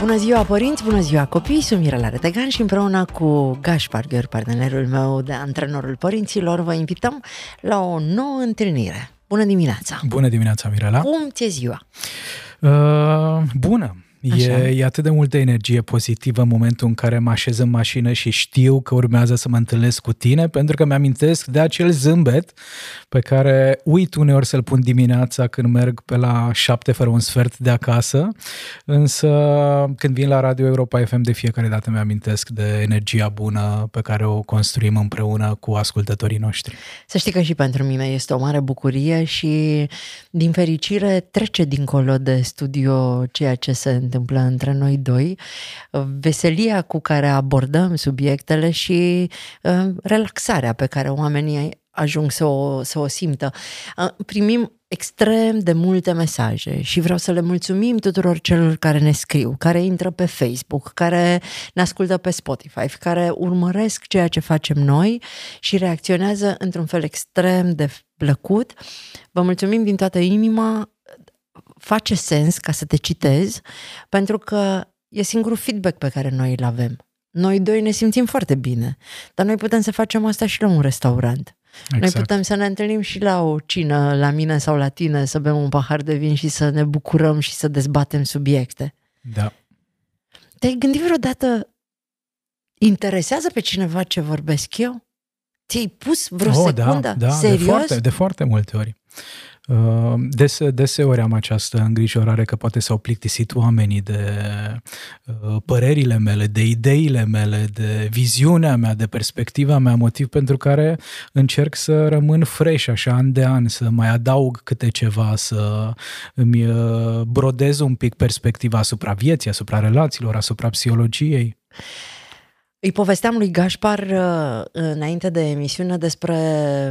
Bună ziua părinți, bună ziua copii, sunt Mirela Retegan și împreună cu Gaspar Gheorghe, partenerul meu de Antrenorul Părinților, vă invităm la o nouă întâlnire. Bună dimineața! Bună dimineața, Mirela! Cum ți-e ziua? Uh, bună! E, e atât de multă energie pozitivă în momentul în care mă așez în mașină și știu că urmează să mă întâlnesc cu tine, pentru că mi-amintesc de acel zâmbet pe care uit uneori să-l pun dimineața când merg pe la șapte fără un sfert de acasă, însă când vin la Radio Europa FM de fiecare dată mi-amintesc de energia bună pe care o construim împreună cu ascultătorii noștri. Să știi că și pentru mine este o mare bucurie și din fericire trece dincolo de studio ceea ce se întâmplă între noi doi, veselia cu care abordăm subiectele și uh, relaxarea pe care oamenii ajung să o, să o simtă. Uh, primim extrem de multe mesaje și vreau să le mulțumim tuturor celor care ne scriu, care intră pe Facebook, care ne ascultă pe Spotify, care urmăresc ceea ce facem noi și reacționează într-un fel extrem de plăcut. Vă mulțumim din toată inima face sens ca să te citezi, pentru că e singurul feedback pe care noi îl avem. Noi doi ne simțim foarte bine, dar noi putem să facem asta și la un restaurant. Exact. Noi putem să ne întâlnim și la o cină, la mine sau la tine, să bem un pahar de vin și să ne bucurăm și să dezbatem subiecte. Da. Te-ai gândit vreodată, interesează pe cineva ce vorbesc eu? Ți-ai pus vreo oh, secundă? Da, da, Serios? De foarte, de foarte multe ori. Uh, dese, deseori am această îngrijorare că poate s-au plictisit oamenii de uh, părerile mele, de ideile mele, de viziunea mea, de perspectiva mea, motiv pentru care încerc să rămân fresh așa an de an, să mai adaug câte ceva, să îmi uh, brodez un pic perspectiva asupra vieții, asupra relațiilor, asupra psihologiei. Îi povesteam lui Gașpar uh, înainte de emisiune despre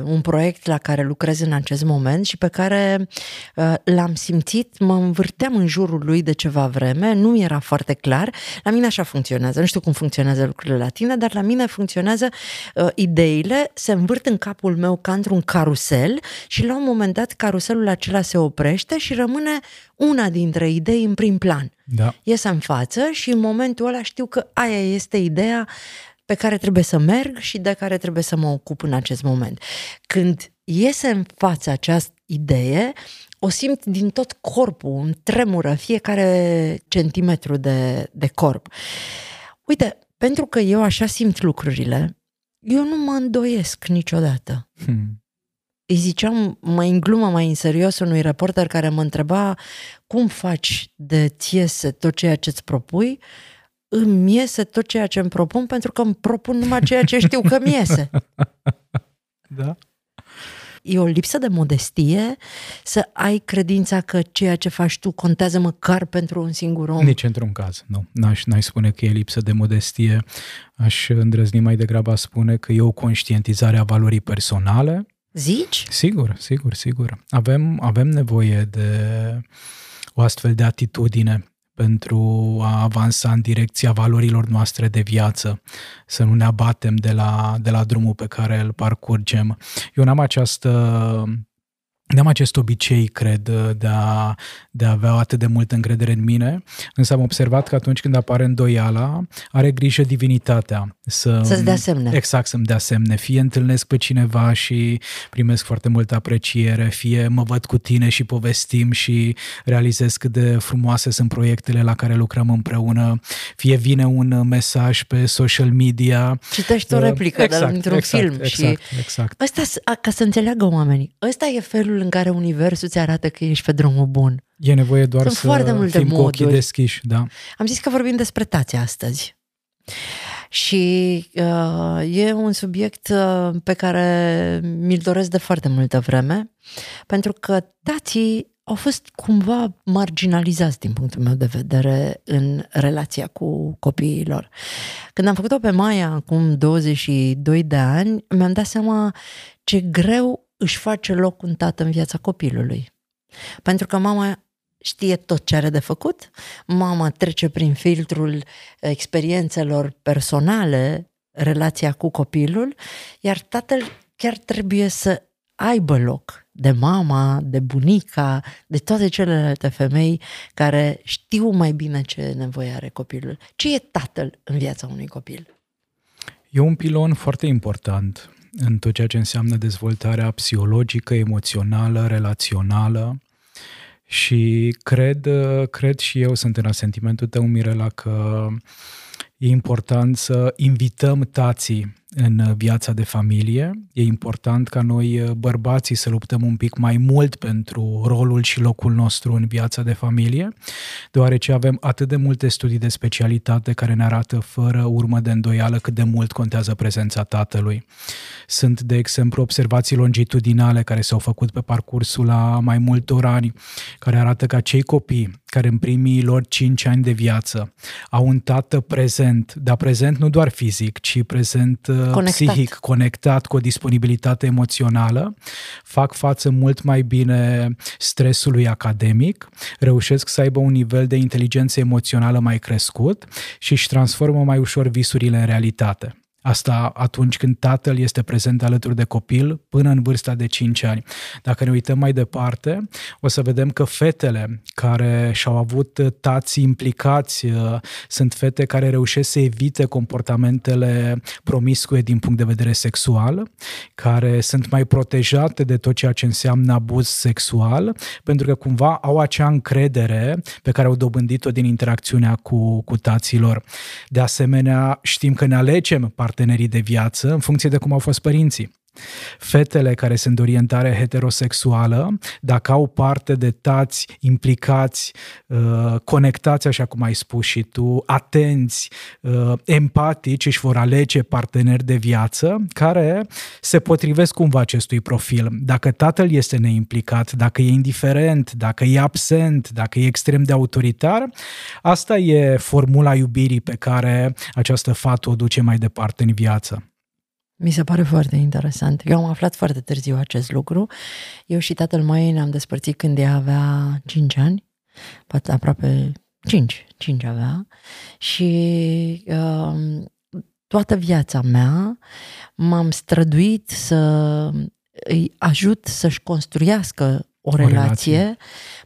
un proiect la care lucrez în acest moment și pe care uh, l-am simțit, mă învârteam în jurul lui de ceva vreme, nu era foarte clar. La mine așa funcționează, nu știu cum funcționează lucrurile la tine, dar la mine funcționează uh, ideile, se învârt în capul meu ca într-un carusel și la un moment dat caruselul acela se oprește și rămâne una dintre idei în prim plan. Da. Ies în față și în momentul ăla știu că aia este ideea pe care trebuie să merg și de care trebuie să mă ocup în acest moment. Când iese în față această idee, o simt din tot corpul, îmi tremură fiecare centimetru de, de corp. Uite, pentru că eu așa simt lucrurile, eu nu mă îndoiesc niciodată. Hmm îi ziceam mai în glumă, mai în serios unui reporter care mă întreba cum faci de ți iese tot ceea ce îți propui, îmi iese tot ceea ce îmi propun pentru că îmi propun numai ceea ce știu că mi iese. Da. E o lipsă de modestie să ai credința că ceea ce faci tu contează măcar pentru un singur om. Nici într-un caz, nu. N-aș, n-aș spune că e lipsă de modestie. Aș îndrăzni mai degrabă a spune că e o conștientizare a valorii personale, Zici? Sigur, sigur, sigur. Avem, avem nevoie de o astfel de atitudine pentru a avansa în direcția valorilor noastre de viață, să nu ne abatem de la, de la drumul pe care îl parcurgem. Eu n-am această N-am acest obicei, cred, de a, de a avea atât de multă încredere în mine, însă am observat că atunci când apare îndoiala, are grijă divinitatea. Să, Să-ți dea semne. Exact, să-mi dea semne. Fie întâlnesc pe cineva și primesc foarte multă apreciere, fie mă văd cu tine și povestim și realizez cât de frumoase sunt proiectele la care lucrăm împreună, fie vine un mesaj pe social media. Citești o uh, replică exact, dintr-un exact, film. Exact, și exact. Ăsta, ca să înțeleagă oamenii, ăsta e felul în care universul îți arată că ești pe drumul bun. E nevoie doar Sunt să foarte multe fim moduri. cu ochii deschiși. Da. Am zis că vorbim despre tați astăzi. Și uh, e un subiect uh, pe care mi-l doresc de foarte multă vreme, pentru că tații au fost cumva marginalizați din punctul meu de vedere în relația cu copiilor. Când am făcut-o pe Maia acum 22 de ani, mi-am dat seama ce greu își face loc un tată în viața copilului. Pentru că mama știe tot ce are de făcut, mama trece prin filtrul experiențelor personale, relația cu copilul, iar tatăl chiar trebuie să aibă loc de mama, de bunica, de toate celelalte femei care știu mai bine ce nevoie are copilul. Ce e tatăl în viața unui copil? E un pilon foarte important în tot ceea ce înseamnă dezvoltarea psihologică, emoțională, relațională. Și cred, cred și eu, sunt în asentimentul tău, Mirela, că e important să invităm tații în viața de familie. E important ca noi, uh, bărbații, să luptăm un pic mai mult pentru rolul și locul nostru în viața de familie, deoarece avem atât de multe studii de specialitate care ne arată fără urmă de îndoială cât de mult contează prezența tatălui. Sunt, de exemplu, observații longitudinale care s-au făcut pe parcursul la mai multor ani, care arată că cei copii care în primii lor 5 ani de viață au un tată prezent, dar prezent nu doar fizic, ci prezent uh, conectat. psihic, conectat cu o disponibilitate emoțională, fac față mult mai bine stresului academic, reușesc să aibă un nivel de inteligență emoțională mai crescut și își transformă mai ușor visurile în realitate. Asta atunci când tatăl este prezent alături de copil până în vârsta de 5 ani. Dacă ne uităm mai departe, o să vedem că fetele care și-au avut tați implicați uh, sunt fete care reușesc să evite comportamentele promiscue din punct de vedere sexual, care sunt mai protejate de tot ceea ce înseamnă abuz sexual, pentru că cumva au acea încredere pe care au dobândit-o din interacțiunea cu, cu taților. De asemenea, știm că ne alegem partenerii de viață în funcție de cum au fost părinții. Fetele care sunt de orientare heterosexuală, dacă au parte de tați implicați, uh, conectați, așa cum ai spus și tu, atenți, uh, empatici, își vor alege parteneri de viață care se potrivesc cumva acestui profil. Dacă tatăl este neimplicat, dacă e indiferent, dacă e absent, dacă e extrem de autoritar, asta e formula iubirii pe care această fată o duce mai departe în viață. Mi se pare foarte interesant. Eu am aflat foarte târziu acest lucru. Eu și tatăl mai ne-am despărțit când ea avea 5 ani, poate aproape 5, 5 avea și uh, toată viața mea m-am străduit să îi ajut să-și construiască o, o relație, relație,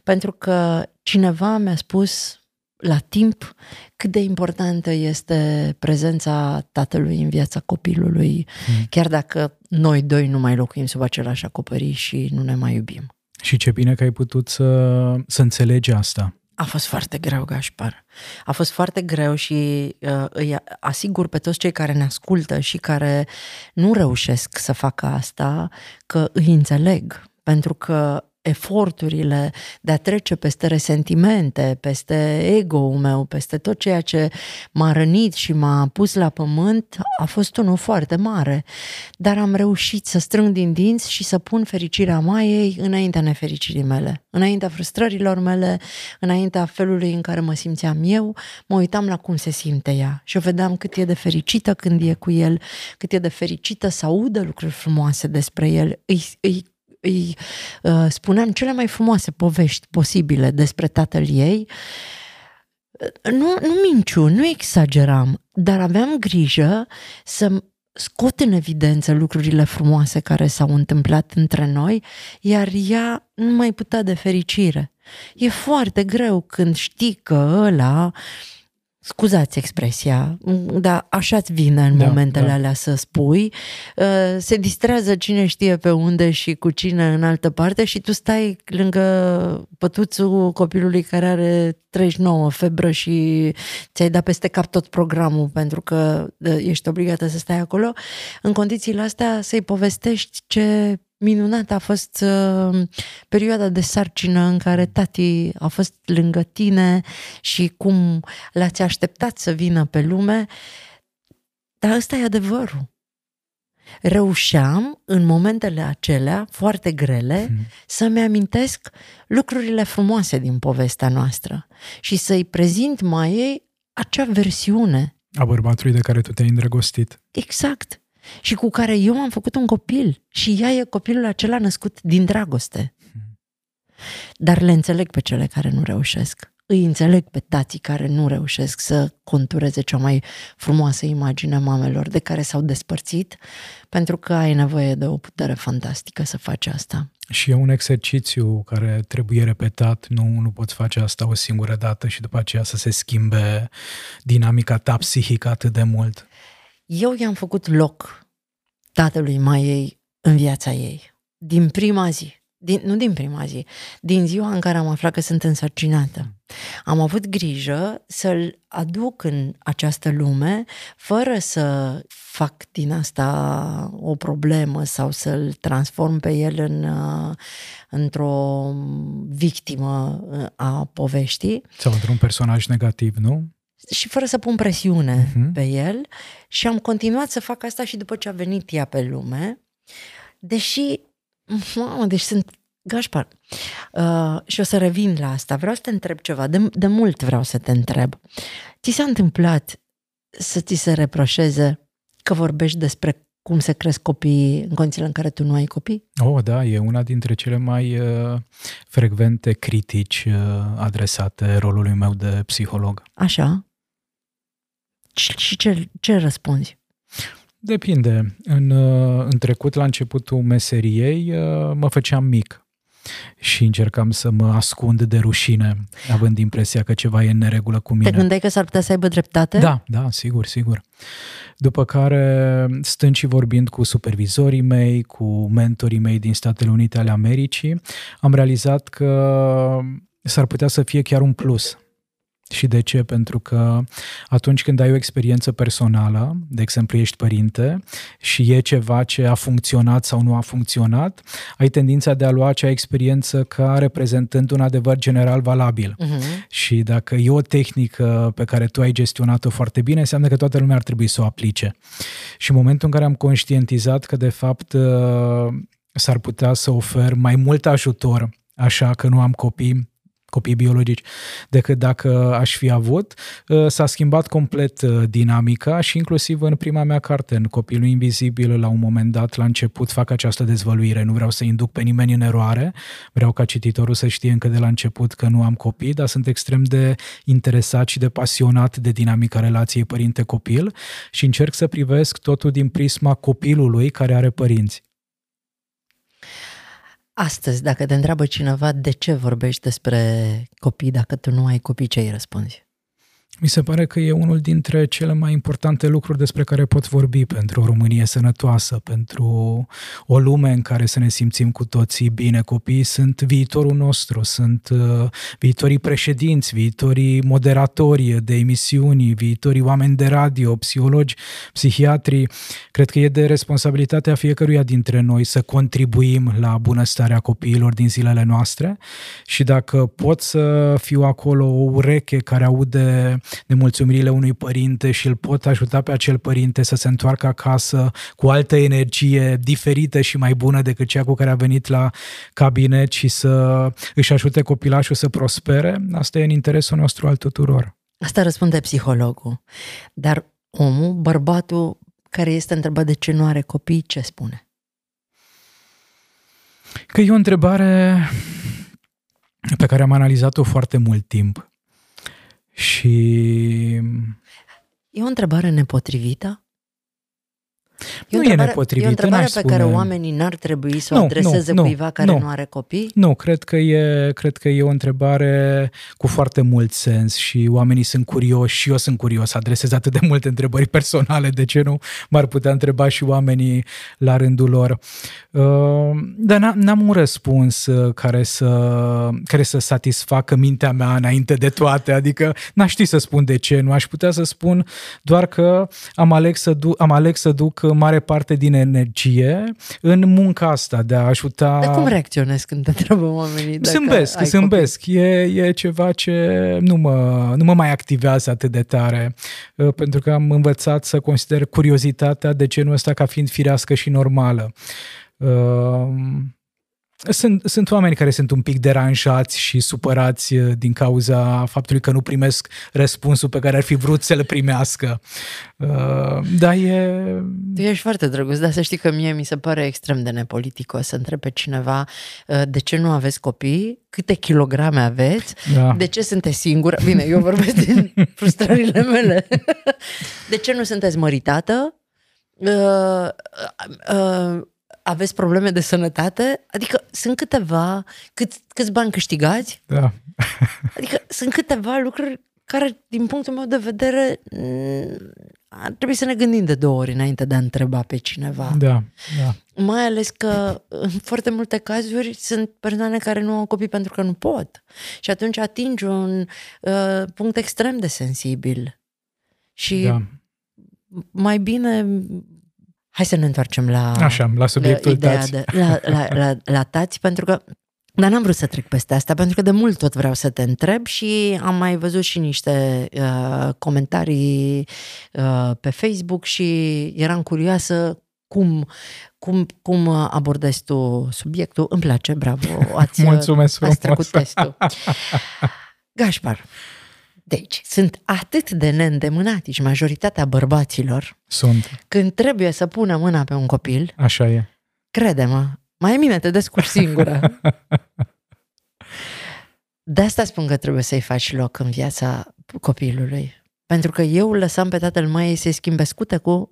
pentru că cineva mi-a spus la timp cât de importantă este prezența tatălui în viața copilului, mm. chiar dacă noi doi nu mai locuim sub același acoperiș și nu ne mai iubim. Și ce bine că ai putut să, să înțelegi asta. A fost foarte greu, Gașpar. A fost foarte greu și uh, îi asigur pe toți cei care ne ascultă și care nu reușesc să facă asta că îi înțeleg. Pentru că eforturile de a trece peste resentimente, peste ego-ul meu, peste tot ceea ce m-a rănit și m-a pus la pământ, a fost unul foarte mare. Dar am reușit să strâng din dinți și să pun fericirea Maiei înaintea nefericirii mele, înaintea frustrărilor mele, înaintea felului în care mă simțeam eu, mă uitam la cum se simte ea și o vedeam cât e de fericită când e cu el, cât e de fericită să audă lucruri frumoase despre el, îi, îi îi uh, spuneam cele mai frumoase povești posibile despre tatăl ei, nu, nu minciu, nu exageram, dar aveam grijă să scot în evidență lucrurile frumoase care s-au întâmplat între noi, iar ea nu mai putea de fericire. E foarte greu când știi că ăla scuzați expresia, dar așa-ți vine în da, momentele da. alea să spui, uh, se distrează cine știe pe unde și cu cine în altă parte și tu stai lângă pătuțul copilului care are 39 febră și ți-ai dat peste cap tot programul pentru că uh, ești obligată să stai acolo, în condițiile astea să-i povestești ce minunată a fost uh, perioada de sarcină în care tati a fost lângă tine și cum l-ați așteptat să vină pe lume. Dar ăsta e adevărul. reușeam în momentele acelea foarte grele Mhm. să-mi amintesc lucrurile frumoase din povestea noastră și să-i prezint mai ei acea versiune A bărbatului de care tu te-ai îndrăgostit. exact și cu care eu am făcut un copil și ea e copilul acela născut din dragoste. Dar le înțeleg pe cele care nu reușesc. Îi înțeleg pe tații care nu reușesc să contureze cea mai frumoasă imagine a mamelor de care s-au despărțit, pentru că ai nevoie de o putere fantastică să faci asta. Și e un exercițiu care trebuie repetat, nu, nu poți face asta o singură dată și după aceea să se schimbe dinamica ta psihică atât de mult. Eu i-am făcut loc tatălui Maiei în viața ei. Din prima zi. Din, nu din prima zi, din ziua în care am aflat că sunt însărcinată. Am avut grijă să-l aduc în această lume fără să fac din asta o problemă sau să-l transform pe el în, uh, într-o victimă uh, a poveștii Sau într-un personaj negativ, nu? Și fără să pun presiune Mhm. pe el și am continuat să fac asta și după ce a venit ea pe lume, deși, mamă, deci sunt Gașpar, uh, și o să revin la asta, vreau să te întreb ceva, de, de mult vreau să te întreb. Ți s-a întâmplat să ți se reproșeze că vorbești despre cum se cresc copiii în condițiile în care tu nu ai copii? Oh, da, e una dintre cele mai uh, frecvente critici uh, adresate rolului meu de psiholog. Așa? Și și ce, ce răspunzi? Depinde. În, uh, în trecut, la începutul meseriei, uh, mă făceam mic și încercam să mă ascund de rușine, având impresia că ceva e în neregulă cu mine. Te gândeai că s-ar putea să aibă dreptate? Da, da, sigur, sigur. După care, stând și vorbind cu supervizorii mei, cu mentorii mei din Statele Unite ale Americii, am realizat că s-ar putea să fie chiar un plus. Și de ce? Pentru că atunci când ai o experiență personală, de exemplu ești părinte și e ceva ce a funcționat sau nu a funcționat, ai tendința de a lua acea experiență ca reprezentând un adevăr general valabil. Uh-huh. Și dacă e o tehnică pe care tu ai gestionat-o foarte bine, înseamnă că toată lumea ar trebui să o aplice. Și în momentul în care am conștientizat că, de fapt, uh, s-ar putea să ofer mai mult ajutor, așa că nu am copii, copii biologici, decât dacă aș fi avut, uh, s-a schimbat complet uh, dinamica și inclusiv în prima mea carte, în Copilul Invizibil, la un moment dat, la început, fac această dezvăluire. Nu vreau să induc pe nimeni în eroare, vreau ca cititorul să știe încă de la început că nu am copii, dar sunt extrem de interesat și de pasionat de dinamica relației părinte-copil și încerc să privesc totul din prisma copilului care are părinți. Astăzi, dacă te întreabă cineva de ce vorbești despre copii dacă tu nu ai copii, ce îi răspunzi? Mi se pare că e unul dintre cele mai importante lucruri despre care pot vorbi pentru o Românie sănătoasă, pentru o lume în care să ne simțim cu toții bine. Copiii sunt viitorul nostru, sunt uh, viitorii președinți, viitorii moderatori de emisiuni, viitorii oameni de radio, psihologi, psihiatri. Cred că e de responsabilitatea fiecăruia dintre noi să contribuim la bunăstarea copiilor din zilele noastre și dacă pot să fiu acolo o ureche care aude nemulțumirile unui părinte și îl pot ajuta pe acel părinte să se întoarcă acasă cu altă energie diferită și mai bună decât cea cu care a venit la cabinet și să își ajute copilașul să prospere, asta e în interesul nostru al tuturor. Asta răspunde psihologul. Dar omul, bărbatul care este întrebat de ce nu are copii, ce spune? Că e o întrebare pe care am analizat-o foarte mult timp. Și E o întrebare nepotrivită? Nu e întrebare- nepotrivită, E o întrebare n-aș pe care spune. oamenii n-ar trebui să o Nu, adreseze nu, nu, cuiva care nu. nu are copii? Nu, cred că, e, cred că e o întrebare cu foarte mult sens și oamenii sunt curioși și eu sunt curios. Adresez atât de multe întrebări personale, de ce nu m-ar putea întreba și oamenii la rândul lor. Uh, Dar n- n-am un răspuns uh, care să, care să satisfacă mintea mea înainte de toate, adică n-aș ști să spun de ce, nu aș putea să spun doar că am ales să duc, am ales să duc mare parte din energie în munca asta de a ajuta... Dar cum reacționezi când te întreabă oamenii? Dacă Zâmbesc, ai zâmbesc. E, e ceva ce nu mă, nu mă mai activează atât de tare, uh, pentru că am învățat să consider curiozitatea de genul ăsta ca fiind firească și normală. Uh, sunt, sunt oameni care sunt un pic deranjați și supărați uh, din cauza faptului că nu primesc răspunsul pe care ar fi vrut să-l primească. Uh, dar e... Tu ești foarte drăguț, dar să știi că mie mi se pare extrem de nepoliticos să întreb pe cineva uh, de ce nu aveți copii, câte kilograme aveți, Da. de ce sunteți singură. Bine, eu vorbesc din frustrările mele. De ce nu sunteți măritată? Uh, uh, aveți probleme de sănătate? Adică sunt câteva, cât, câți bani câștigați? Da. Adică sunt câteva lucruri care, din punctul meu de vedere, mm, ar trebui să ne gândim de două ori înainte de a întreba pe cineva. Da, da. Mai ales că în foarte multe cazuri sunt persoane care nu au copii pentru că nu pot. Și atunci atingi un uh, punct extrem de sensibil. Și da. mai bine... Hai să ne întoarcem la, Așa, la subiectul ideea tați. De, la, la, la, la tați, pentru că dar n-am vrut să trec peste asta, pentru că de mult tot vreau să te întreb și am mai văzut și niște uh, comentarii uh, pe Facebook și eram curioasă cum, cum, cum abordezi tu subiectul. Îmi place, bravo, ați, Mulțumesc ați frumos. trecut testul. Gașpar, deci sunt atât de neîndemânatici majoritatea bărbaților Sunt. când trebuie să pună mâna pe un copil, Așa e. crede-mă, mai bine te descurci singură. De asta spun că trebuie să-i faci loc în viața copilului. Pentru că eu îl lăsam pe tatăl măei să-i schimbe scutecul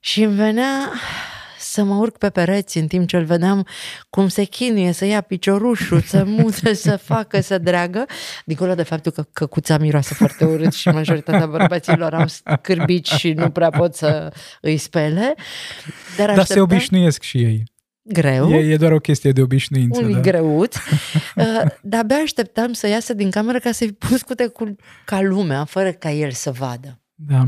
și îmi venea să mă urc pe pereți în timp ce îl vedeam cum se chinuie să ia piciorușul, să mute, să facă, să dreagă, dincolo de faptul că căcuța miroase foarte urât și majoritatea bărbaților au scârbici și nu prea pot să îi spele. Dar, Dar se așteptam- obișnuiesc și ei. Greu, E, e doar o chestie de obișnuință. unii da. greuț, uh, dar abia așteptam să iasă din cameră ca să-i pun scutecul ca lumea, fără ca el să vadă. Da.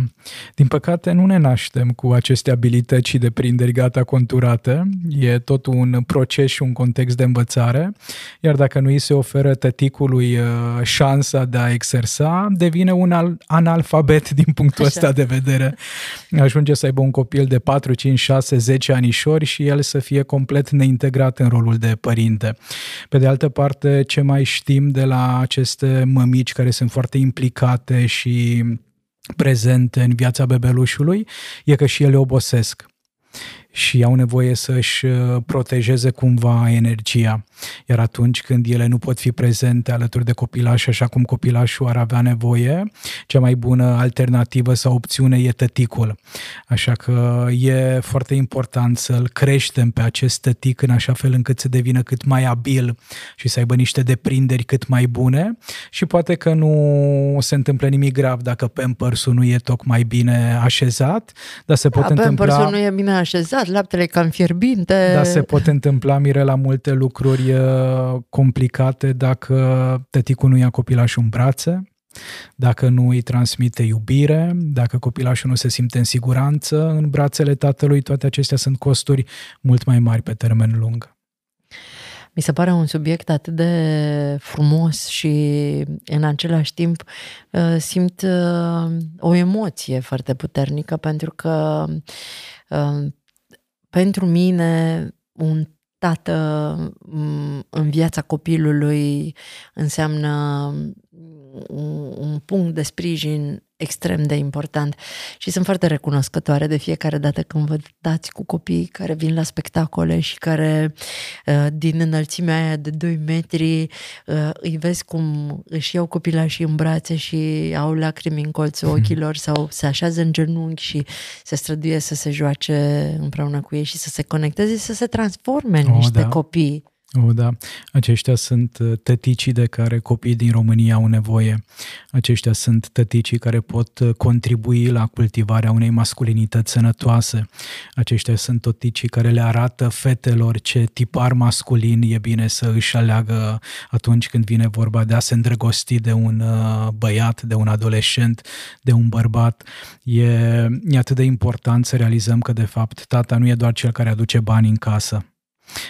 Din păcate nu ne naștem cu aceste abilități și deprinderi gata conturate. E tot un proces și un context de învățare. Iar dacă nu îi se oferă tăticului uh, șansa de a exersa, devine un al- analfabet din punctul Așa. ăsta de vedere. Ajunge să aibă un copil de 4, 5, 6, 10 anișori și el să fie complet neintegrat în rolul de părinte. Pe de altă parte, ce mai știm de la aceste mămici care sunt foarte implicate și prezente în viața bebelușului e că și ele obosesc și au nevoie să-și uh, protejeze cumva energia. Iar atunci când ele nu pot fi prezente alături de copilaș așa cum copilașul ar avea nevoie, cea mai bună alternativă sau opțiune e tăticul. Așa că e foarte important să-l creștem pe acest tătic în așa fel încât să devină cât mai abil și să aibă niște deprinderi cât mai bune și poate că nu se întâmplă nimic grav dacă pampers-ul nu e tocmai bine așezat, dar se pot Da, întâmpla... Pampersul nu e bine așezat, laptele e cam fierbinte. Da, se pot întâmpla, Mirela, multe lucruri uh, complicate dacă tăticul nu ia copilașul în brațe, dacă nu îi transmite iubire, dacă copilașul nu se simte în siguranță în brațele tatălui, toate acestea sunt costuri mult mai mari pe termen lung. Mi se pare un subiect atât de frumos și în același timp uh, simt uh, o emoție foarte puternică pentru că uh, pentru mine un tată m, în viața copilului înseamnă un, un punct de sprijin extrem de important și sunt foarte recunoscătoare de fiecare dată când văd dați cu copii care vin la spectacole și care uh, din înălțimea aia de 2 metri uh, îi vezi cum își iau copilașii în brațe și au lacrimi în colțul ochilor sau se așează în genunchi și se străduie să se joace împreună cu ei și să se conecteze, să se transforme în Oh, niște da. copii. O, da. Aceștia sunt uh, tăticii de care copiii din România au nevoie. Aceștia sunt tăticii care pot uh, contribui la cultivarea unei masculinități sănătoase. Aceștia sunt tăticii care le arată fetelor ce tipar masculin e bine să își aleagă atunci când vine vorba de a se îndrăgosti de un uh, băiat, de un adolescent, de un bărbat. E, e atât de important să realizăm că, de fapt, tata nu e doar cel care aduce bani în casă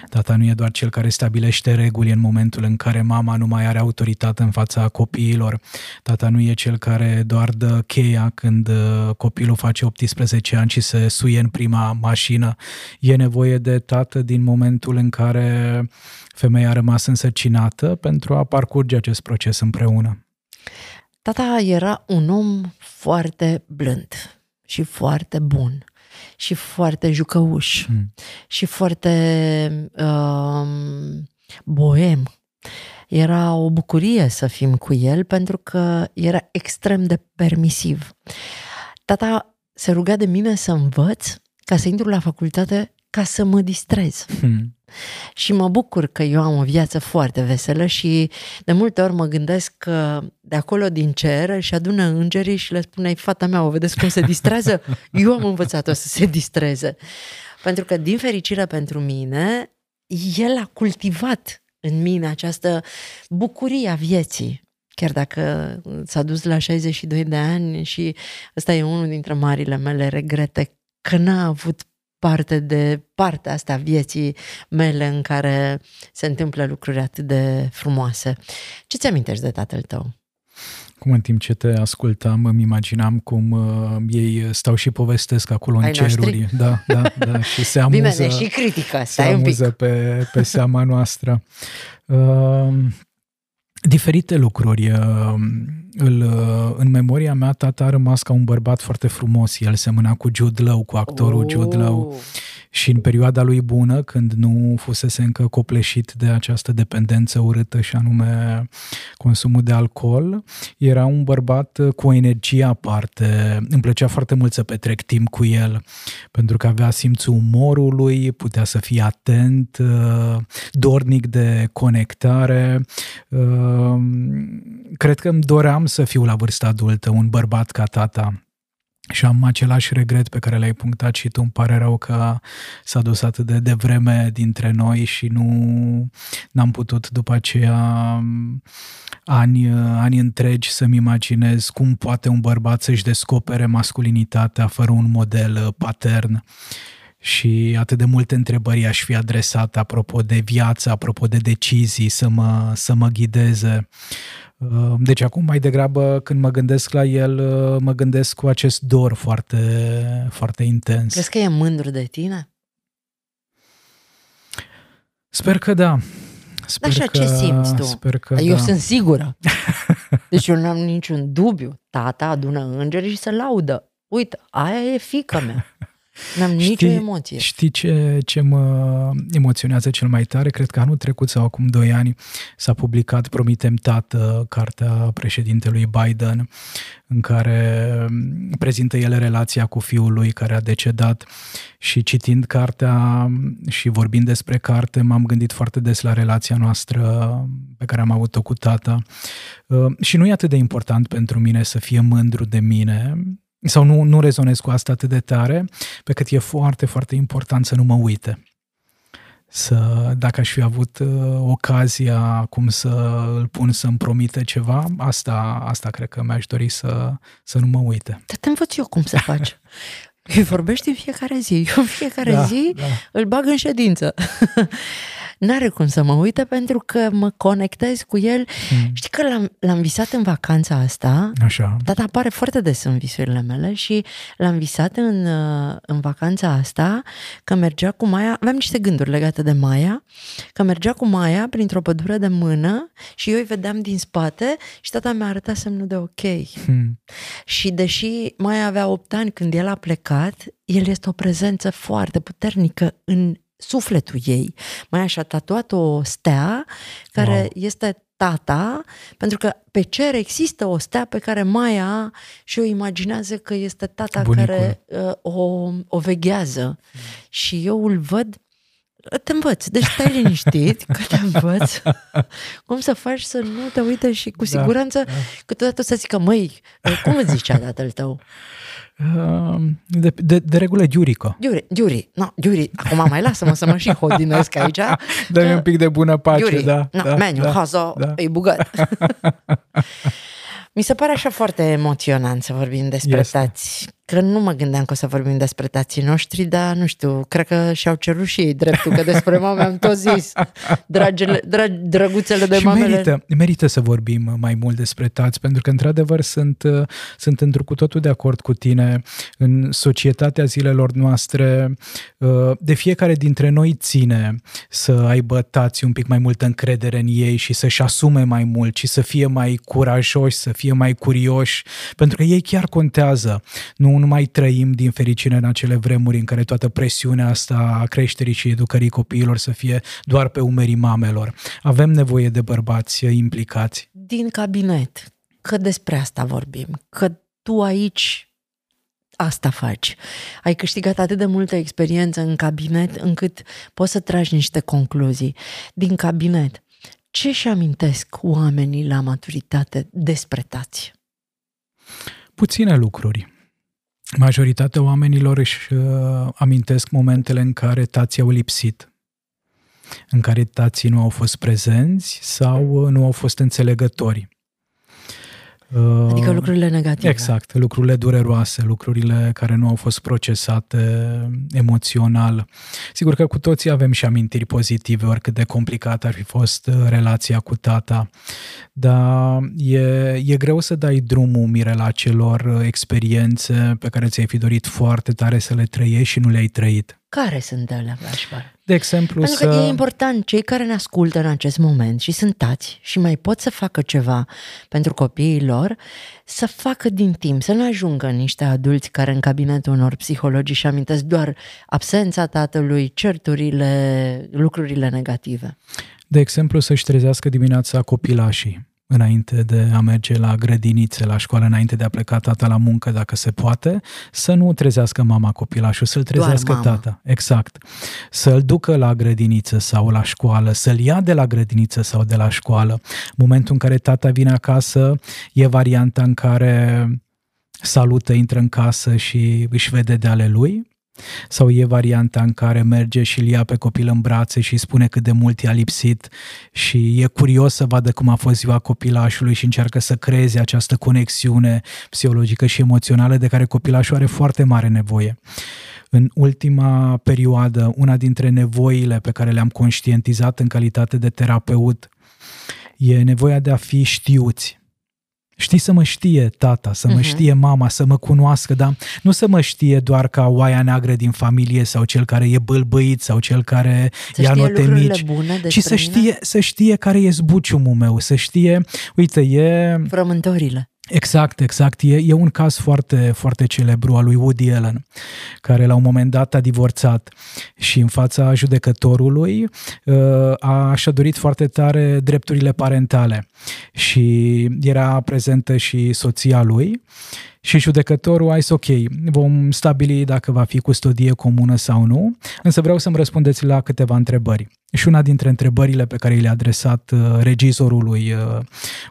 Tata nu e doar cel care stabilește reguli în momentul în care mama nu mai are autoritate în fața copiilor. Tata nu e cel care doar dă cheia când uh, copilul face 18 ani și se suie în prima mașină. E nevoie de tată din momentul în care femeia a rămas însărcinată pentru a parcurge acest proces împreună. Tata era un om foarte blând și foarte bun și foarte jucăuș mm. și foarte uh, boem. Era o bucurie să fim cu el pentru că era extrem de permisiv. Tata se ruga de mine să învăț ca să intru la facultate ca să mă distrez. Hmm. Și mă bucur că eu am o viață foarte veselă și de multe ori mă gândesc că de acolo din cer și adună îngerii și le spune, fata mea, o vedeți cum se distrează? Eu am învățat-o să se distreze. Pentru că, din fericire pentru mine, el a cultivat în mine această bucurie a vieții. Chiar dacă s-a dus la 62 de ani și ăsta e unul dintre marile mele regrete, că n-a avut parte de partea asta vieții mele în care se întâmplă lucruri atât de frumoase. Ce ți amintești de tatăl tău? Cum în timp ce te ascultam, îmi imaginam cum uh, ei stau și povestesc acolo Ai în ceruri. Noștri? Da, da, da. Și se amuză, Bine, și critică, stai se amuză un pic. Pe, pe seama noastră. Uh, diferite lucruri. Uh, îl, uh, în memoria mea, tata a rămas ca un bărbat foarte frumos. El semăna cu Jude Law, cu actorul oh. Jude Law. Și în perioada lui bună, când nu fusese încă copleșit de această dependență urâtă și anume consumul de alcool, era un bărbat cu o energie aparte. Îmi plăcea foarte mult să petrec timp cu el, pentru că avea simțul umorului, putea să fie atent, uh, dornic de conectare. Uh, cred că îmi doream să fiu la vârsta adultă un bărbat ca tata și am același regret pe care l-ai punctat și tu. Îmi pare rău că s-a dus atât de devreme dintre noi și nu n-am putut după aceea ani, ani întregi să-mi imaginez cum poate un bărbat să-și descopere masculinitatea fără un model patern și atât de multe întrebări aș fi adresat apropo de viață, apropo de decizii, să mă, să mă ghideze. Uh, deci acum mai degrabă când mă gândesc la el, uh, mă gândesc cu acest dor foarte, foarte intens. Crezi că e mândru de tine? Sper că da. Sper Așa, că, ce simți tu? Sper că Eu da. sunt sigură. Deci eu nu am niciun dubiu. Tata adună îngeri și se laudă. Uite, aia e fica mea. N-am știi, nicio emoție. Știi ce, ce mă emoționează cel mai tare? Cred că anul trecut sau acum doi ani s-a publicat Promitem Tată, cartea președintelui Biden, în care prezintă el relația cu fiul lui care a decedat și citind cartea și vorbind despre carte, m-am gândit foarte des la relația noastră pe care am avut-o cu tata. Uh, și nu e atât de important pentru mine să fie mândru de mine, sau nu, nu rezonez cu asta atât de tare, pe cât e foarte, foarte important să nu mă uite. Să, dacă aș fi avut uh, ocazia cum să îl pun să-mi promite ceva, asta, asta cred că mi-aș dori să, să nu mă uite. Dar te învăț eu cum să faci. Îi vorbești în fiecare zi. Eu în fiecare da, zi da. îl bag în ședință. n-are cum să mă uite pentru că mă conectez cu el. Mm. Știi că l-am, l-am visat în vacanța asta. Așa. Tata apare foarte des în visurile mele și l-am visat în, în vacanța asta că mergea cu Maia, aveam niște gânduri legate de Maia, că mergea cu Maia printr-o pădure de mână și eu îi vedeam din spate și tata mi-a arătat semnul de ok. Mm. Și deși Maia avea 8 ani când el a plecat, el este o prezență foarte puternică în sufletul ei. Mai așa tatuat o stea care wow. este tata, pentru că pe cer există o stea pe care Maia și o imaginează că este tata Bunicul. care uh, o, o veghează. Mm. Și eu îl văd te învăț. Deci stai liniștit că te învăț cum să faci să nu te uite și cu Da, siguranță da. câteodată să zică, măi, cum îți zicea tatăl tău? Uh, De, de, de regulă Giurico. Giuri, Giuri, no, Giuri, acum mai lasă-mă să mă și hodinesc aici. Dă-mi Că- un pic de bună pace, Giuri, da. no, da, meniu, da, hazo, da. e bugat. Mi se pare așa foarte emoționant să vorbim despre Este. tați. Că nu mă gândeam că o să vorbim despre tații noștri, dar nu știu, cred că și-au cerut și ei dreptul, că despre mame am tot zis. Dragele, drag, drăguțele de și mamele. merită, merită să vorbim mai mult despre tați, pentru că, într-adevăr, sunt, uh, sunt într cu totul de acord cu tine. În societatea zilelor noastre, uh, de fiecare dintre noi ține să aibă tați un pic mai multă încredere în ei și să-și asume mai mult și să fie mai curajoși, să fie mai curioși, pentru că ei chiar contează. Nu, nu mai trăim, din fericire, în acele vremuri în care toată presiunea asta a creșterii și educării copiilor să fie doar pe umerii mamelor. Avem nevoie de bărbați uh, implicați. Din cabinet, că despre asta vorbim, că tu aici asta faci. Ai câștigat atât de multă experiență în cabinet încât poți să tragi niște concluzii. Din cabinet, ce și amintesc oamenii la maturitate despre tați? Puține lucruri. Majoritatea oamenilor își uh, amintesc momentele în care tații au lipsit, în care tații nu au fost prezenți sau uh, nu au fost înțelegători. Uh, Adică lucrurile negative. Exact, lucrurile dureroase, lucrurile care nu au fost procesate emoțional. Sigur că cu toții avem și amintiri pozitive, oricât de complicată ar fi fost uh, relația cu tata, dar e, e greu să dai drumul, Mirela, acelor uh, experiențe pe care ți-ai fi dorit foarte tare să le trăiești și nu le-ai trăit. Care sunt alea, Gașpar? De exemplu, Pentru să... că e important, cei care ne ascultă în acest moment și sunt tați și mai pot să facă ceva pentru copiii lor, să facă din timp, să nu ajungă niște adulți care în cabinetul unor psihologi și amintesc doar absența tatălui, certurile, lucrurile negative. De exemplu, să-și trezească dimineața copilașii înainte de a merge la grădinițe, la școală, înainte de a pleca tata la muncă, dacă se poate, să nu trezească mama copilașul, să-l trezească mama. tata. Exact. Să-l ducă la grădiniță sau la școală, să-l ia de la grădiniță sau de la școală. Momentul în care tata vine acasă, e varianta în care salută, intră în casă și își vede de ale lui, sau e varianta în care merge și îl ia pe copil în brațe și îi spune cât de mult i-a lipsit și e curios să vadă cum a fost ziua copilașului și încearcă să creeze această conexiune psihologică și emoțională de care copilașul are foarte mare nevoie. În ultima perioadă, una dintre nevoile pe care le-am conștientizat în calitate de terapeut e nevoia de a fi știuți. Știi să mă știe tata, să mă Mhm. știe mama, să mă cunoască, dar nu să mă știe doar ca oaia neagră din familie sau cel care e bâlbâit sau cel care Să ia știe note lucrurile mici, bune despre ci să mine, știe, să știe care e zbuciumul meu, să știe, uite, e frământările. Exact, exact. E, e un caz foarte, foarte celebru al lui Woody Allen, care la un moment dat a divorțat și în fața judecătorului uh, a și-a dorit foarte tare drepturile parentale și era prezentă și soția lui și judecătorul a zis ok, vom stabili dacă va fi custodie comună sau nu, însă vreau să-mi răspundeți la câteva întrebări. Și una dintre întrebările pe care le-a adresat uh, regizorului uh,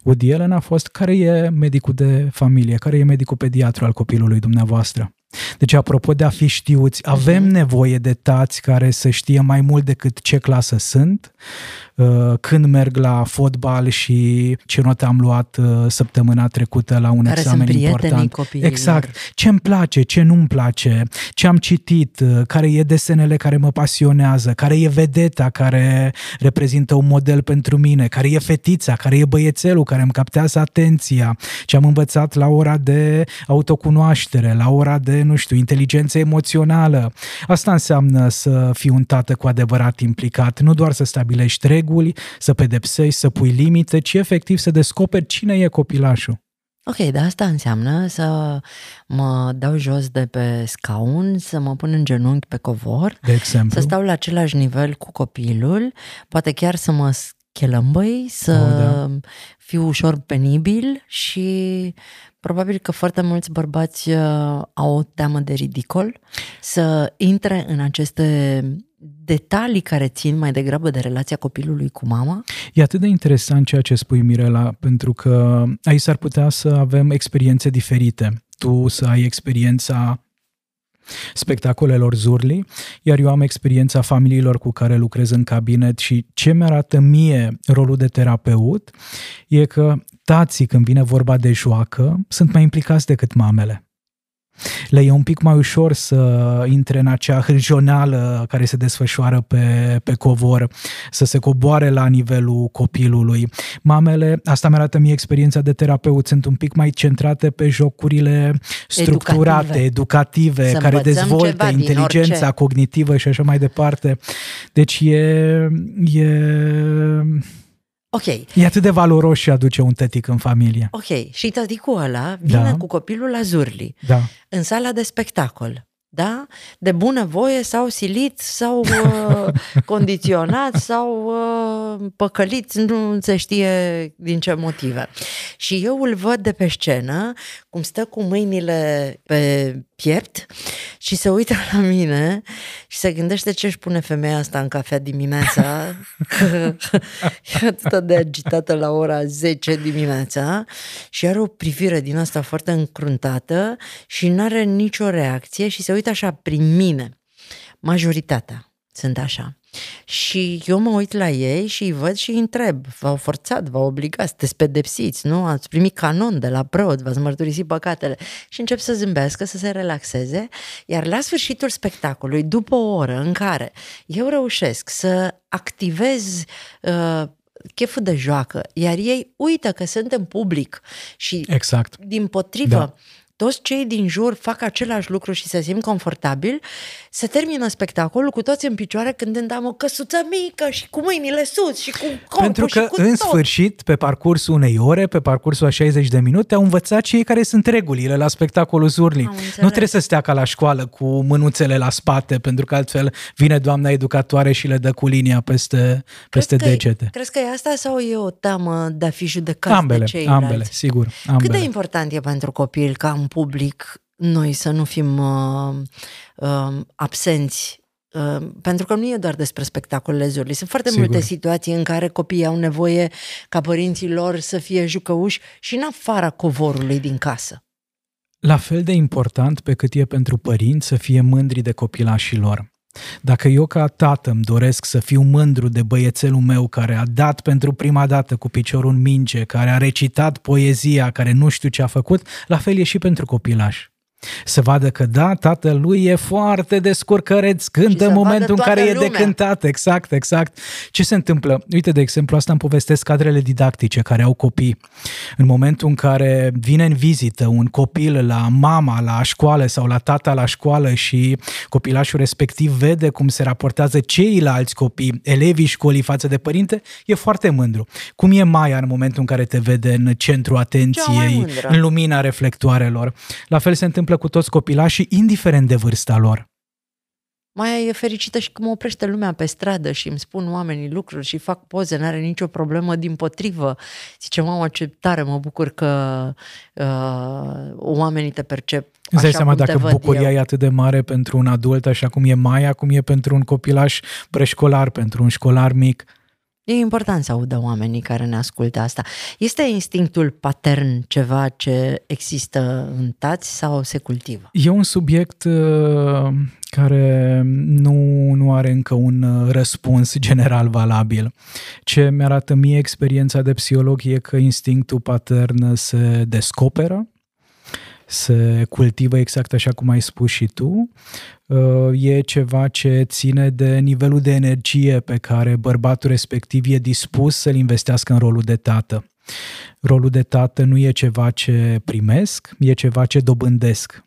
Woody Allen a fost care e medicul de familie, care e medicul pediatru al copilului dumneavoastră. Deci, apropo de a fi știuți, avem nevoie de tați care să știe mai mult decât ce clasă sunt, uh, când merg la fotbal și ce notă am luat uh, săptămâna trecută la un Care sunt examen prietenii important. copiilor. Exact. Ce îmi place, ce nu-mi place, ce am citit, uh, care e desenele care mă pasionează, care e vedeta care reprezintă un model pentru mine, care e fetița, care e băiețelul care îmi captează atenția, ce am învățat la ora de autocunoaștere, la ora de, nu știu, inteligență emoțională. Asta înseamnă să fii un tată cu adevărat implicat, nu doar să stabilești reguli, să pedepsești, să pui limite, ci efectiv să descoperi cine e copilașul. Ok, dar asta înseamnă să mă dau jos de pe scaun, să mă pun în genunchi pe covor, De exemplu. să stau la același nivel cu copilul, poate chiar să mă schelămbăi, să Oh, da. fiu ușor penibil și probabil că foarte mulți bărbați uh, au o teamă de ridicol să intre în aceste detalii care țin mai degrabă de relația copilului cu mama? E atât de interesant ceea ce spui, Mirela, pentru că aici s-ar putea să avem experiențe diferite. Tu să ai experiența spectacolelor Zurli, iar eu am experiența familiilor cu care lucrez în cabinet și ce mi-arată mie rolul de terapeut e că tații, când vine vorba de joacă, sunt mai implicați decât mamele le e un pic mai ușor să intre în acea hârjoneală care se desfășoară pe, pe covor, să se coboare la nivelul copilului. Mamele, asta mi arată mie experiența de terapeut, sunt un pic mai centrate pe jocurile structurate, educative, educative care dezvoltă inteligența cognitivă și așa mai departe. Deci e, e Ok. E atât de valoros și aduce un tătic în familie. Ok. Și tăticul ăla vine da. cu copilul la Zurli, da. în sala de spectacol da? De bună voie sau silit sau uh, condiționat sau uh, păcălit, nu se știe din ce motive. Și eu îl văd de pe scenă, cum stă cu mâinile pe piept și se uită la mine și se gândește ce își pune femeia asta în cafea dimineața, că e atât de agitată la ora 10 dimineața și are o privire din asta foarte încruntată și nu are nicio reacție și se uită așa prin mine. Majoritatea sunt așa. Și eu mă uit la ei și îi văd și îi întreb, v-au forțat, v-au obligat, sunteți pedepsiți, nu? Ați primit canon de la preot, v-ați mărturisit păcatele. Și încep să zâmbească, să se relaxeze, iar la sfârșitul spectacolului, după o oră în care eu reușesc să activez uh, cheful de joacă, iar ei uită că sunt în public și exact. din potrivă da toți cei din jur fac același lucru și se simt confortabil, se termină spectacolul cu toți în picioare cântând am o căsuță mică și cu mâinile sus și cu corpul Pentru că și cu în tot. sfârșit, pe parcursul unei ore, pe parcursul a 60 de minute, au învățat cei care sunt regulile la spectacolul Zurli. Nu trebuie să stea ca la școală cu mânuțele la spate, pentru că altfel vine doamna educatoare și le dă cu linia peste, peste crezi degete. Că, crezi că e asta sau e o teamă de a fi judecat ambele, de ceilalți? Ambele, sigur. Ambele. Cât de important e pentru copil ca în public noi să nu fim uh, uh, absenți Uh, pentru că nu e doar despre spectacolele zilei. Sunt foarte Sigur. multe situații în care copiii au nevoie ca părinții lor să fie jucăuși și în afara covorului din casă. La fel de important pe cât e pentru părinți să fie mândri de copilașii lor. Dacă eu ca tată îmi doresc să fiu mândru de băiețelul meu care a dat pentru prima dată cu piciorul în minge, care a recitat poezia, care nu știu ce a făcut, la fel e și pentru copilaș. Să vadă că da, tatăl lui e foarte descurcăreț, cântă în momentul în care lumea. e de cântat, exact, exact. Ce se întâmplă? Uite, de exemplu, asta îmi povestesc cadrele didactice care au copii. În momentul în care vine în vizită un copil la mama la școală sau la tata la școală și copilașul respectiv vede cum se raportează ceilalți copii, elevii școlii față de părinte, e foarte mândru. Cum e Maia în momentul în care te vede în centru atenției, în lumina reflectoarelor? La fel se întâmplă întâmplă cu toți copilașii, indiferent de vârsta lor. Mai e fericită și cum mă oprește lumea pe stradă și îmi spun oamenii lucruri și fac poze, n-are nicio problemă, din potrivă. Zice, mamă, ce tare, mă bucur că uh, oamenii te percep Îți dai seama dacă bucuria eu. e atât de mare pentru un adult, așa cum e Maia, cum e pentru un copilaș preșcolar, pentru un școlar mic. E important să audă oamenii care ne ascultă asta. Este instinctul patern ceva ce există în tați sau se cultivă? E un subiect uh, care nu, nu are încă un uh, răspuns general valabil. Ce mi-arată mie experiența de psiholog e că instinctul patern se descoperă se cultivă exact așa cum ai spus și tu. Uh, e ceva ce ține de nivelul de energie pe care bărbatul respectiv e dispus să-l investească în rolul de tată. Rolul de tată nu e ceva ce primesc, e ceva ce dobândesc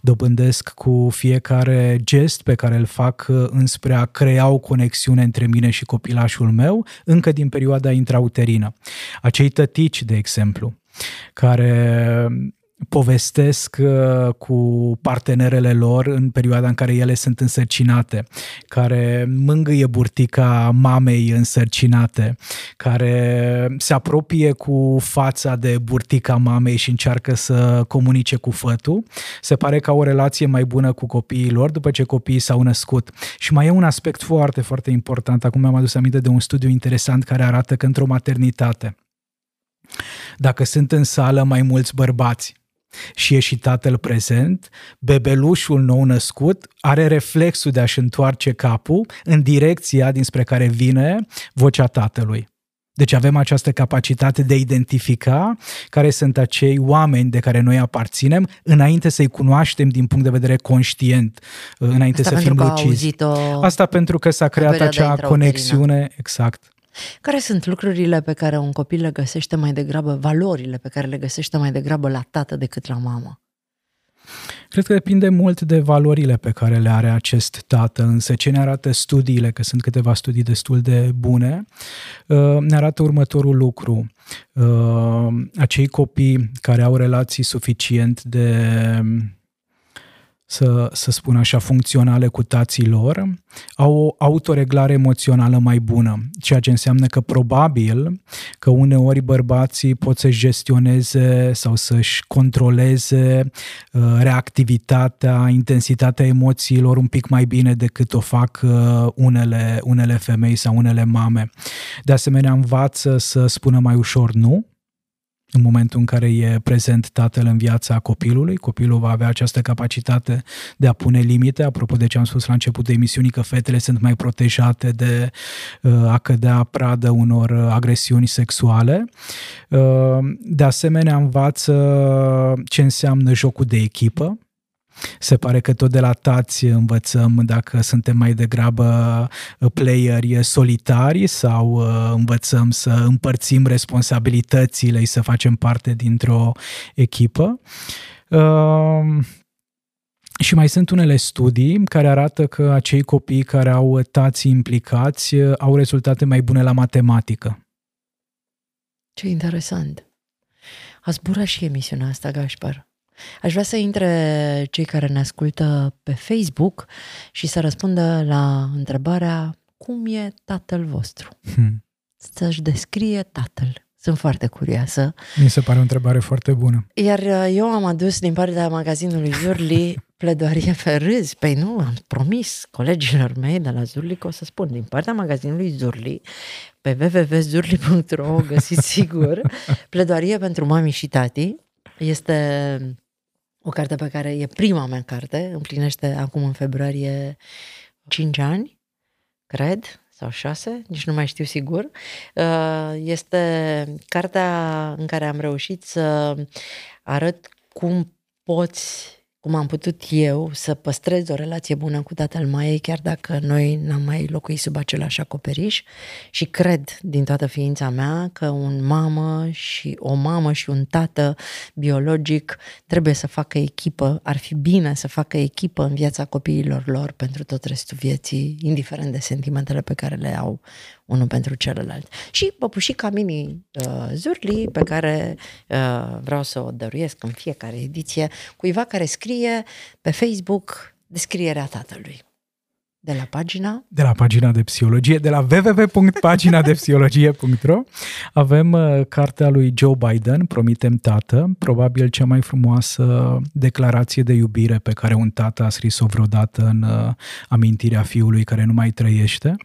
dobândesc cu fiecare gest pe care îl fac uh, înspre a crea o conexiune între mine și copilașul meu, încă din perioada intrauterină. Acei tătici, de exemplu, care povestesc uh, cu partenerele lor în perioada în care ele sunt însărcinate, care mângâie burtica mamei însărcinate, care se apropie cu fața de burtica mamei și încearcă să comunice cu fătul, se pare că au o relație mai bună cu copiii lor după ce copiii s-au născut. Și mai e un aspect foarte, foarte important. Acum mi-am adus aminte de un studiu interesant care arată că într-o maternitate, dacă sunt în sală mai mulți bărbați și e și tatăl prezent, bebelușul nou născut are reflexul de a-și întoarce capul în direcția dinspre care vine vocea tatălui. Deci avem această capacitate de a identifica care sunt acei oameni de care noi aparținem înainte să-i cunoaștem din punct de vedere conștient, înainte Asta să fim lucizi. Asta pentru că s-a creat acea conexiune, exact. Care sunt lucrurile pe care un copil le găsește mai degrabă, valorile pe care le găsește mai degrabă la tată decât la mamă? Cred că depinde mult de valorile pe care le are acest tată, însă ce ne arată studiile, că sunt câteva studii destul de bune, uh, ne arată următorul lucru. Uh, acei copii care au relații suficient de să, să spun așa, funcționale cu tații lor, au o autoreglare emoțională mai bună, ceea ce înseamnă că probabil că uneori bărbații pot să-și gestioneze sau să-și controleze uh, reactivitatea, intensitatea emoțiilor un pic mai bine decât o fac uh, unele, unele femei sau unele mame. De asemenea, învață să spună mai ușor nu, în momentul în care e prezent tatăl în viața copilului, copilul va avea această capacitate de a pune limite, apropo de ce am spus la început de emisiunii, că fetele sunt mai protejate de uh, a cădea pradă unor agresiuni sexuale. Uh, de asemenea, învață ce înseamnă jocul de echipă, se pare că tot de la tați învățăm dacă suntem mai degrabă uh, playeri solitari sau uh, învățăm să împărțim responsabilitățile și să facem parte dintr-o echipă. Uh, și mai sunt unele studii care arată că acei copii care au tați implicați au rezultate mai bune la matematică. Ce interesant. A zburat și emisiunea asta, Gașpar. Aș vrea să intre cei care ne ascultă pe Facebook și să răspundă la întrebarea cum e tatăl vostru? Hmm. Să-și descrie tatăl. Sunt foarte curioasă. Mi se pare o întrebare foarte bună. Iar uh, eu am adus din partea magazinului Zurli pledoarie pe râs. Păi nu, am promis colegilor mei de la Zurli că o să spun din partea magazinului Zurli pe www.zurli.ro găsiți sigur pledoarie pentru mami și tati. Este o carte pe care e prima mea carte, împlinește acum în februarie 5 ani, cred, sau 6, nici nu mai știu sigur. Uh, este cartea în care am reușit să arăt cum poți cum am putut eu să păstrez o relație bună cu tatăl Maiei, chiar dacă noi n-am mai locuit sub același acoperiș. Și cred din toată ființa mea că un mamă și o mamă și un tată biologic trebuie să facă echipă, ar fi bine să facă echipă în viața copiilor lor pentru tot restul vieții, indiferent de sentimentele pe care le au unul pentru celălalt. Și păpușica mini uh, Zurli, pe care uh, vreau să o dăruiesc în fiecare ediție, cuiva care scrie pe Facebook descrierea tatălui. De la pagina? De la pagina de psihologie, de la www.paginadepsihologie.ro avem uh, cartea lui Joe Biden, Promitem tată, probabil cea mai frumoasă declarație de iubire pe care un tată a scris-o vreodată în uh, amintirea fiului care nu mai trăiește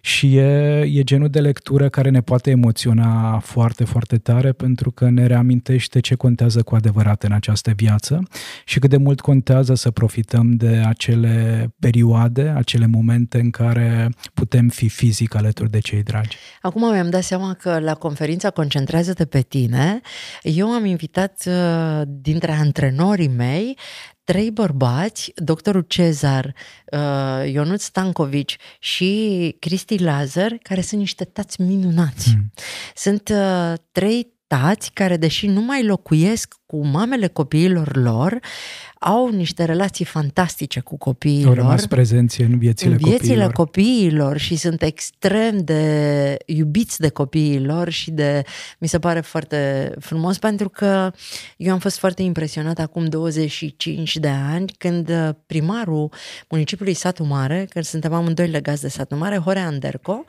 și e, e genul de lectură care ne poate emoționa foarte, foarte tare pentru că ne reamintește ce contează cu adevărat în această viață și cât de mult contează să profităm de acele perioade, acele acele momente în care putem fi fizic alături de cei dragi. Acum mi-am dat seama că la conferința Concentrează-te pe tine, eu am invitat uh, dintre antrenorii mei trei bărbați, doctorul Cezar, uh, Ionuț Stancovici și Cristi Lazar, care sunt niște tați minunați. Hmm. Sunt uh, trei tați care, deși nu mai locuiesc cu mamele copiilor lor, au niște relații fantastice cu copiii Au lor. rămas prezenți în viețile, în viețile copiilor. copiilor și sunt extrem de iubiți de copiii lor și de, mi se pare foarte frumos pentru că eu am fost foarte impresionat acum 25 de ani când uh, primarul municipiului Satu Mare, când suntem amândoi legați de Satu Mare, Horea Anderco,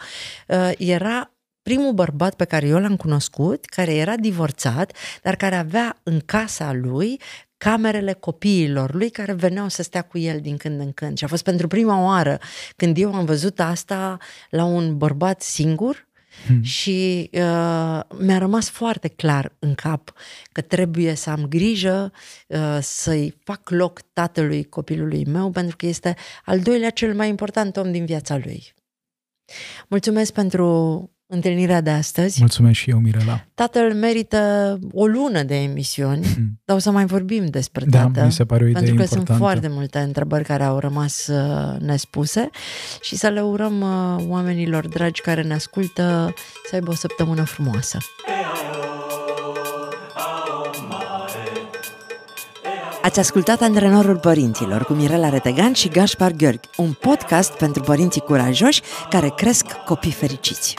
uh, era primul bărbat pe care eu l-am cunoscut, care era divorțat, dar care avea în casa lui camerele copiilor lui care veneau să stea cu el din când în când. Și a fost pentru prima oară când eu am văzut asta la un bărbat singur hmm. și uh, mi-a rămas foarte clar în cap că trebuie să am grijă uh, să-i fac loc tatălui copilului meu pentru că este al doilea cel mai important om din viața lui. Mulțumesc pentru întâlnirea de astăzi. Mulțumesc și eu, Mirela. Tatăl merită o lună de emisiuni, mm. dar o să mai vorbim despre da, tată. mi se pare o idee Pentru că importantă. sunt foarte multe întrebări care au rămas uh, nespuse și să le urăm uh, oamenilor dragi care ne ascultă să aibă o săptămână frumoasă. Ați ascultat Antrenorul Părinților cu Mirela Retegan și Gaspar Gheorghi, un podcast pentru părinții curajoși care cresc copii fericiți.